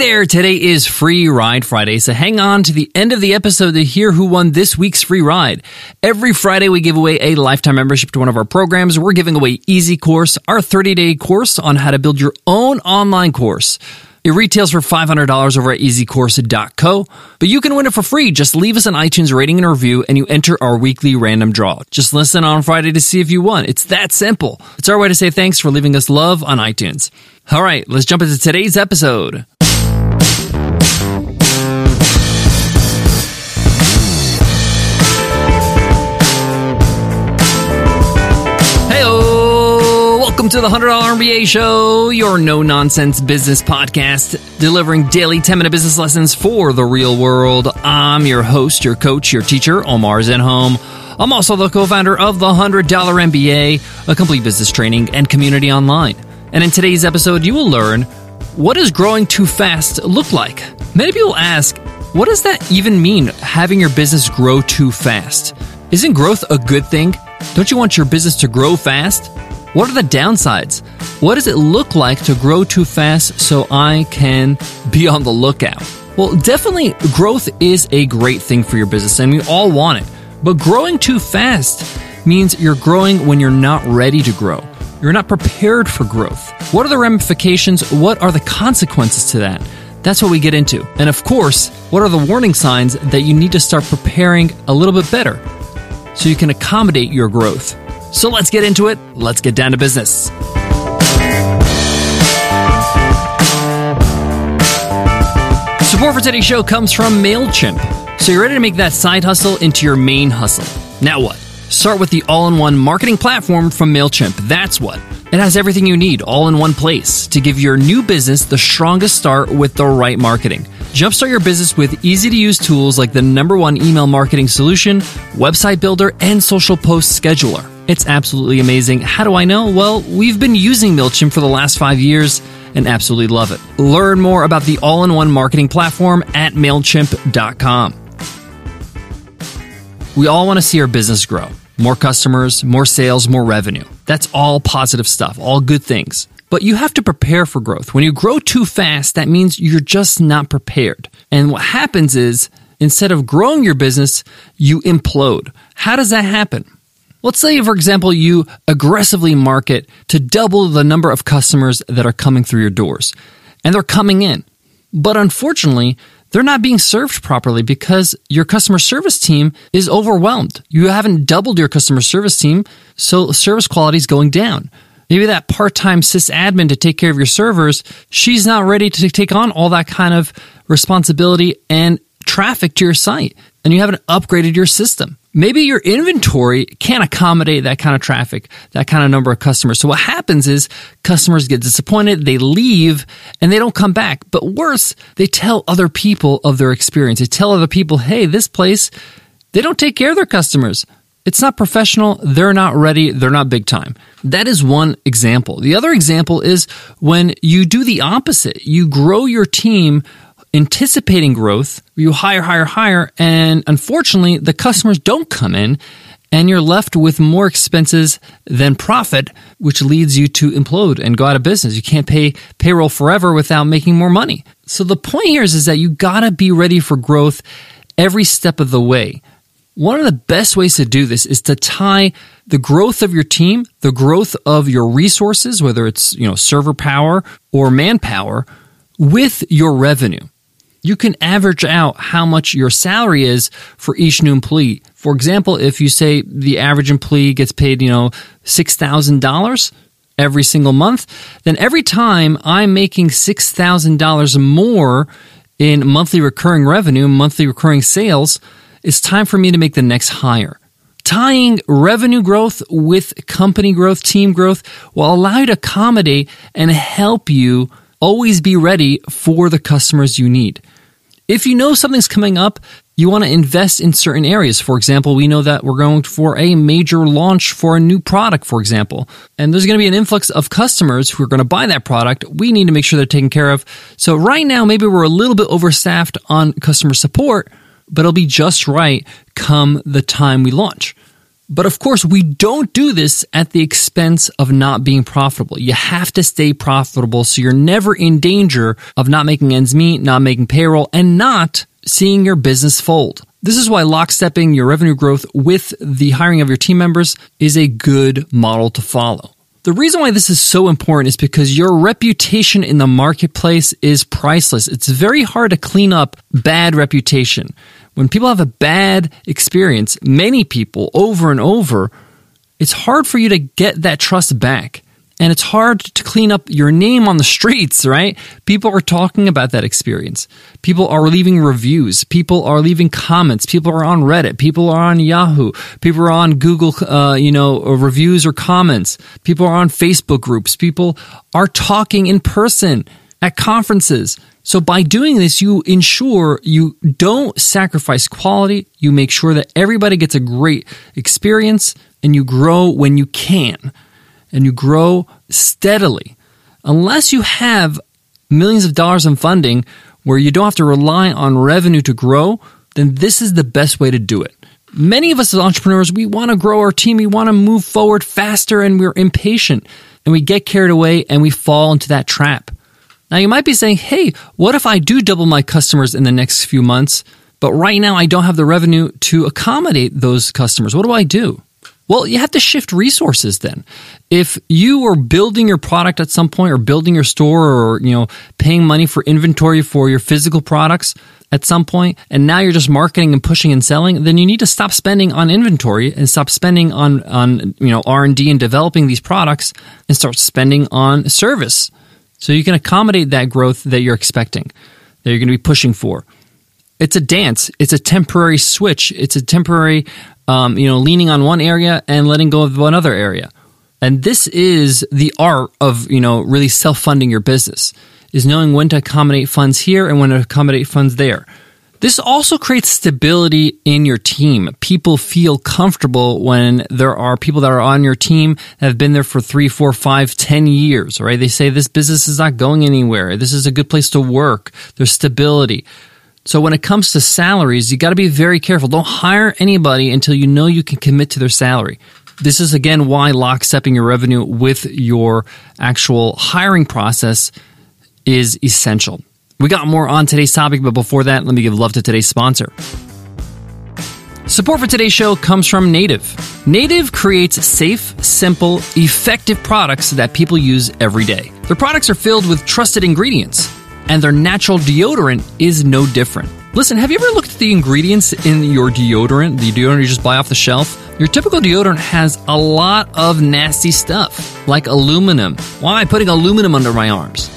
there, today is Free Ride Friday, so hang on to the end of the episode to hear who won this week's free ride. Every Friday, we give away a lifetime membership to one of our programs. We're giving away Easy Course, our 30 day course on how to build your own online course. It retails for $500 over at easycourse.co, but you can win it for free. Just leave us an iTunes rating and review and you enter our weekly random draw. Just listen on Friday to see if you won. It's that simple. It's our way to say thanks for leaving us love on iTunes. All right, let's jump into today's episode. Welcome to the $100 MBA Show, your no nonsense business podcast, delivering daily 10 minute business lessons for the real world. I'm your host, your coach, your teacher, Omar Zenhom. I'm also the co founder of the $100 MBA, a complete business training and community online. And in today's episode, you will learn what does growing too fast look like? Many people ask, what does that even mean, having your business grow too fast? Isn't growth a good thing? Don't you want your business to grow fast? What are the downsides? What does it look like to grow too fast so I can be on the lookout? Well, definitely growth is a great thing for your business and we all want it. But growing too fast means you're growing when you're not ready to grow. You're not prepared for growth. What are the ramifications? What are the consequences to that? That's what we get into. And of course, what are the warning signs that you need to start preparing a little bit better so you can accommodate your growth? So let's get into it. Let's get down to business. Support for today's show comes from MailChimp. So you're ready to make that side hustle into your main hustle. Now what? Start with the all in one marketing platform from MailChimp. That's what. It has everything you need all in one place to give your new business the strongest start with the right marketing. Jumpstart your business with easy to use tools like the number one email marketing solution, website builder, and social post scheduler. It's absolutely amazing. How do I know? Well, we've been using MailChimp for the last five years and absolutely love it. Learn more about the all in one marketing platform at MailChimp.com. We all want to see our business grow more customers, more sales, more revenue. That's all positive stuff, all good things. But you have to prepare for growth. When you grow too fast, that means you're just not prepared. And what happens is, instead of growing your business, you implode. How does that happen? Let's say, for example, you aggressively market to double the number of customers that are coming through your doors, and they're coming in. But unfortunately, they're not being served properly because your customer service team is overwhelmed. You haven't doubled your customer service team, so service quality is going down. Maybe that part time sysadmin to take care of your servers, she's not ready to take on all that kind of responsibility and traffic to your site, and you haven't upgraded your system maybe your inventory can't accommodate that kind of traffic, that kind of number of customers. So what happens is customers get disappointed, they leave, and they don't come back. But worse, they tell other people of their experience. They tell other people, hey, this place, they don't take care of their customers. It's not professional. They're not ready. They're not big time. That is one example. The other example is when you do the opposite. You grow your team anticipating growth, you hire, hire, hire, and unfortunately, the customers don't come in, and you're left with more expenses than profit, which leads you to implode and go out of business. You can't pay payroll forever without making more money. So the point here is, is that you gotta be ready for growth every step of the way. One of the best ways to do this is to tie the growth of your team, the growth of your resources, whether it's, you know, server power or manpower, with your revenue you can average out how much your salary is for each new employee. For example, if you say the average employee gets paid, you know, $6,000 every single month, then every time I'm making $6,000 more in monthly recurring revenue, monthly recurring sales, it's time for me to make the next hire. Tying revenue growth with company growth, team growth will allow you to accommodate and help you always be ready for the customers you need. If you know something's coming up, you want to invest in certain areas. For example, we know that we're going for a major launch for a new product, for example, and there's going to be an influx of customers who are going to buy that product. We need to make sure they're taken care of. So right now, maybe we're a little bit overstaffed on customer support, but it'll be just right come the time we launch. But of course, we don't do this at the expense of not being profitable. You have to stay profitable so you're never in danger of not making ends meet, not making payroll, and not seeing your business fold. This is why lockstepping your revenue growth with the hiring of your team members is a good model to follow. The reason why this is so important is because your reputation in the marketplace is priceless. It's very hard to clean up bad reputation. When people have a bad experience, many people over and over, it's hard for you to get that trust back and it's hard to clean up your name on the streets, right? People are talking about that experience. People are leaving reviews. People are leaving comments. People are on Reddit. People are on Yahoo. People are on Google, uh, you know, reviews or comments. People are on Facebook groups. People are talking in person at conferences. So by doing this, you ensure you don't sacrifice quality. You make sure that everybody gets a great experience and you grow when you can and you grow steadily. Unless you have millions of dollars in funding where you don't have to rely on revenue to grow, then this is the best way to do it. Many of us as entrepreneurs, we want to grow our team, we want to move forward faster, and we're impatient and we get carried away and we fall into that trap. Now, you might be saying, hey, what if I do double my customers in the next few months, but right now I don't have the revenue to accommodate those customers? What do I do? Well, you have to shift resources then. If you are building your product at some point or building your store or, you know, paying money for inventory for your physical products at some point and now you're just marketing and pushing and selling, then you need to stop spending on inventory and stop spending on on, you know, R&D and developing these products and start spending on service. So you can accommodate that growth that you're expecting, that you're going to be pushing for. It's a dance. It's a temporary switch. It's a temporary um, you know, leaning on one area and letting go of another area. And this is the art of, you know, really self-funding your business is knowing when to accommodate funds here and when to accommodate funds there. This also creates stability in your team. People feel comfortable when there are people that are on your team that have been there for three, four, five, ten years, right? They say this business is not going anywhere. This is a good place to work. There's stability. So when it comes to salaries, you got to be very careful. Don't hire anybody until you know you can commit to their salary. This is again why lockstepping your revenue with your actual hiring process is essential. We got more on today's topic, but before that, let me give love to today's sponsor. Support for today's show comes from Native. Native creates safe, simple, effective products that people use every day. Their products are filled with trusted ingredients and their natural deodorant is no different. Listen, have you ever looked at the ingredients in your deodorant, the deodorant you just buy off the shelf? Your typical deodorant has a lot of nasty stuff, like aluminum. Why am I putting aluminum under my arms?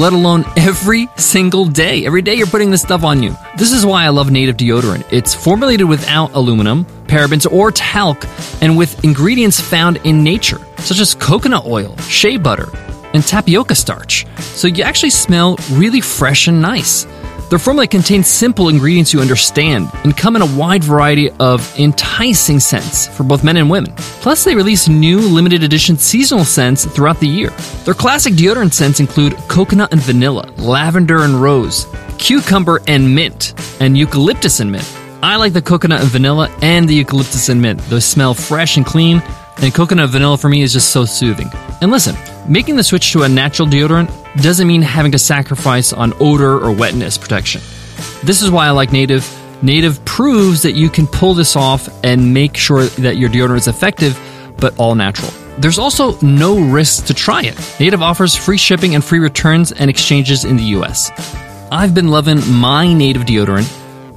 Let alone every single day. Every day you're putting this stuff on you. This is why I love native deodorant. It's formulated without aluminum, parabens, or talc, and with ingredients found in nature, such as coconut oil, shea butter, and tapioca starch, so you actually smell really fresh and nice. Their formula contains simple ingredients you understand and come in a wide variety of enticing scents for both men and women. Plus, they release new limited edition seasonal scents throughout the year. Their classic deodorant scents include coconut and vanilla, lavender and rose, cucumber and mint, and eucalyptus and mint. I like the coconut and vanilla and the eucalyptus and mint. Those smell fresh and clean, and coconut vanilla for me is just so soothing. And listen, making the switch to a natural deodorant doesn't mean having to sacrifice on odor or wetness protection. This is why I like Native. Native proves that you can pull this off and make sure that your deodorant is effective, but all natural. There's also no risk to try it. Native offers free shipping and free returns and exchanges in the US. I've been loving my native deodorant,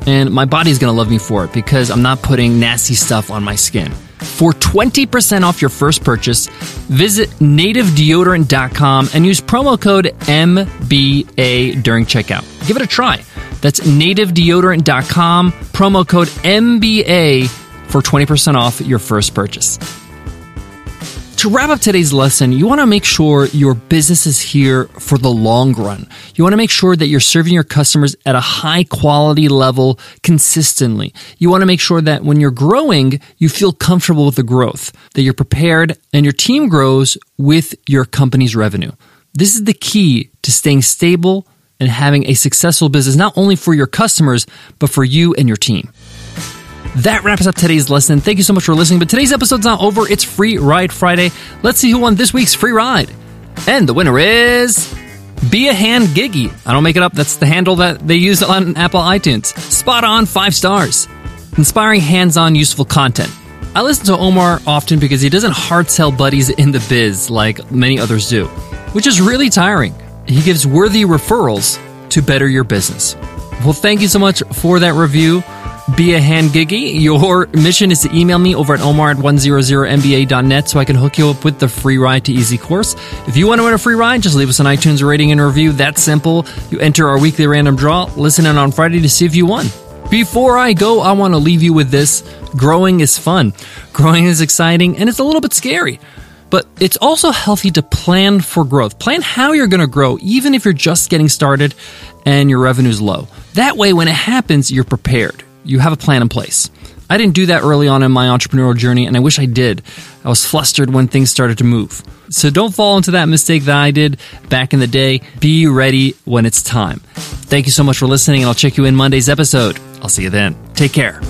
and my body's gonna love me for it because I'm not putting nasty stuff on my skin. For 20% off your first purchase, visit nativedeodorant.com and use promo code MBA during checkout. Give it a try. That's nativedeodorant.com, promo code MBA for 20% off your first purchase. To wrap up today's lesson, you want to make sure your business is here for the long run. You want to make sure that you're serving your customers at a high quality level consistently. You want to make sure that when you're growing, you feel comfortable with the growth, that you're prepared and your team grows with your company's revenue. This is the key to staying stable and having a successful business, not only for your customers, but for you and your team. That wraps up today's lesson. Thank you so much for listening. But today's episode's not over. It's Free Ride Friday. Let's see who won this week's free ride. And the winner is. Be a hand giggy. I don't make it up. That's the handle that they use on Apple iTunes. Spot on, five stars. Inspiring hands on, useful content. I listen to Omar often because he doesn't hard sell buddies in the biz like many others do, which is really tiring. He gives worthy referrals to better your business. Well, thank you so much for that review. Be a hand giggy. Your mission is to email me over at omar at 100mba.net so I can hook you up with the free ride to easy course. If you want to win a free ride, just leave us an iTunes rating and review. That's simple. You enter our weekly random draw, listen in on Friday to see if you won. Before I go, I want to leave you with this. Growing is fun. Growing is exciting and it's a little bit scary. But it's also healthy to plan for growth. Plan how you're going to grow, even if you're just getting started and your revenue's low. That way, when it happens, you're prepared. You have a plan in place. I didn't do that early on in my entrepreneurial journey, and I wish I did. I was flustered when things started to move. So don't fall into that mistake that I did back in the day. Be ready when it's time. Thank you so much for listening, and I'll check you in Monday's episode. I'll see you then. Take care.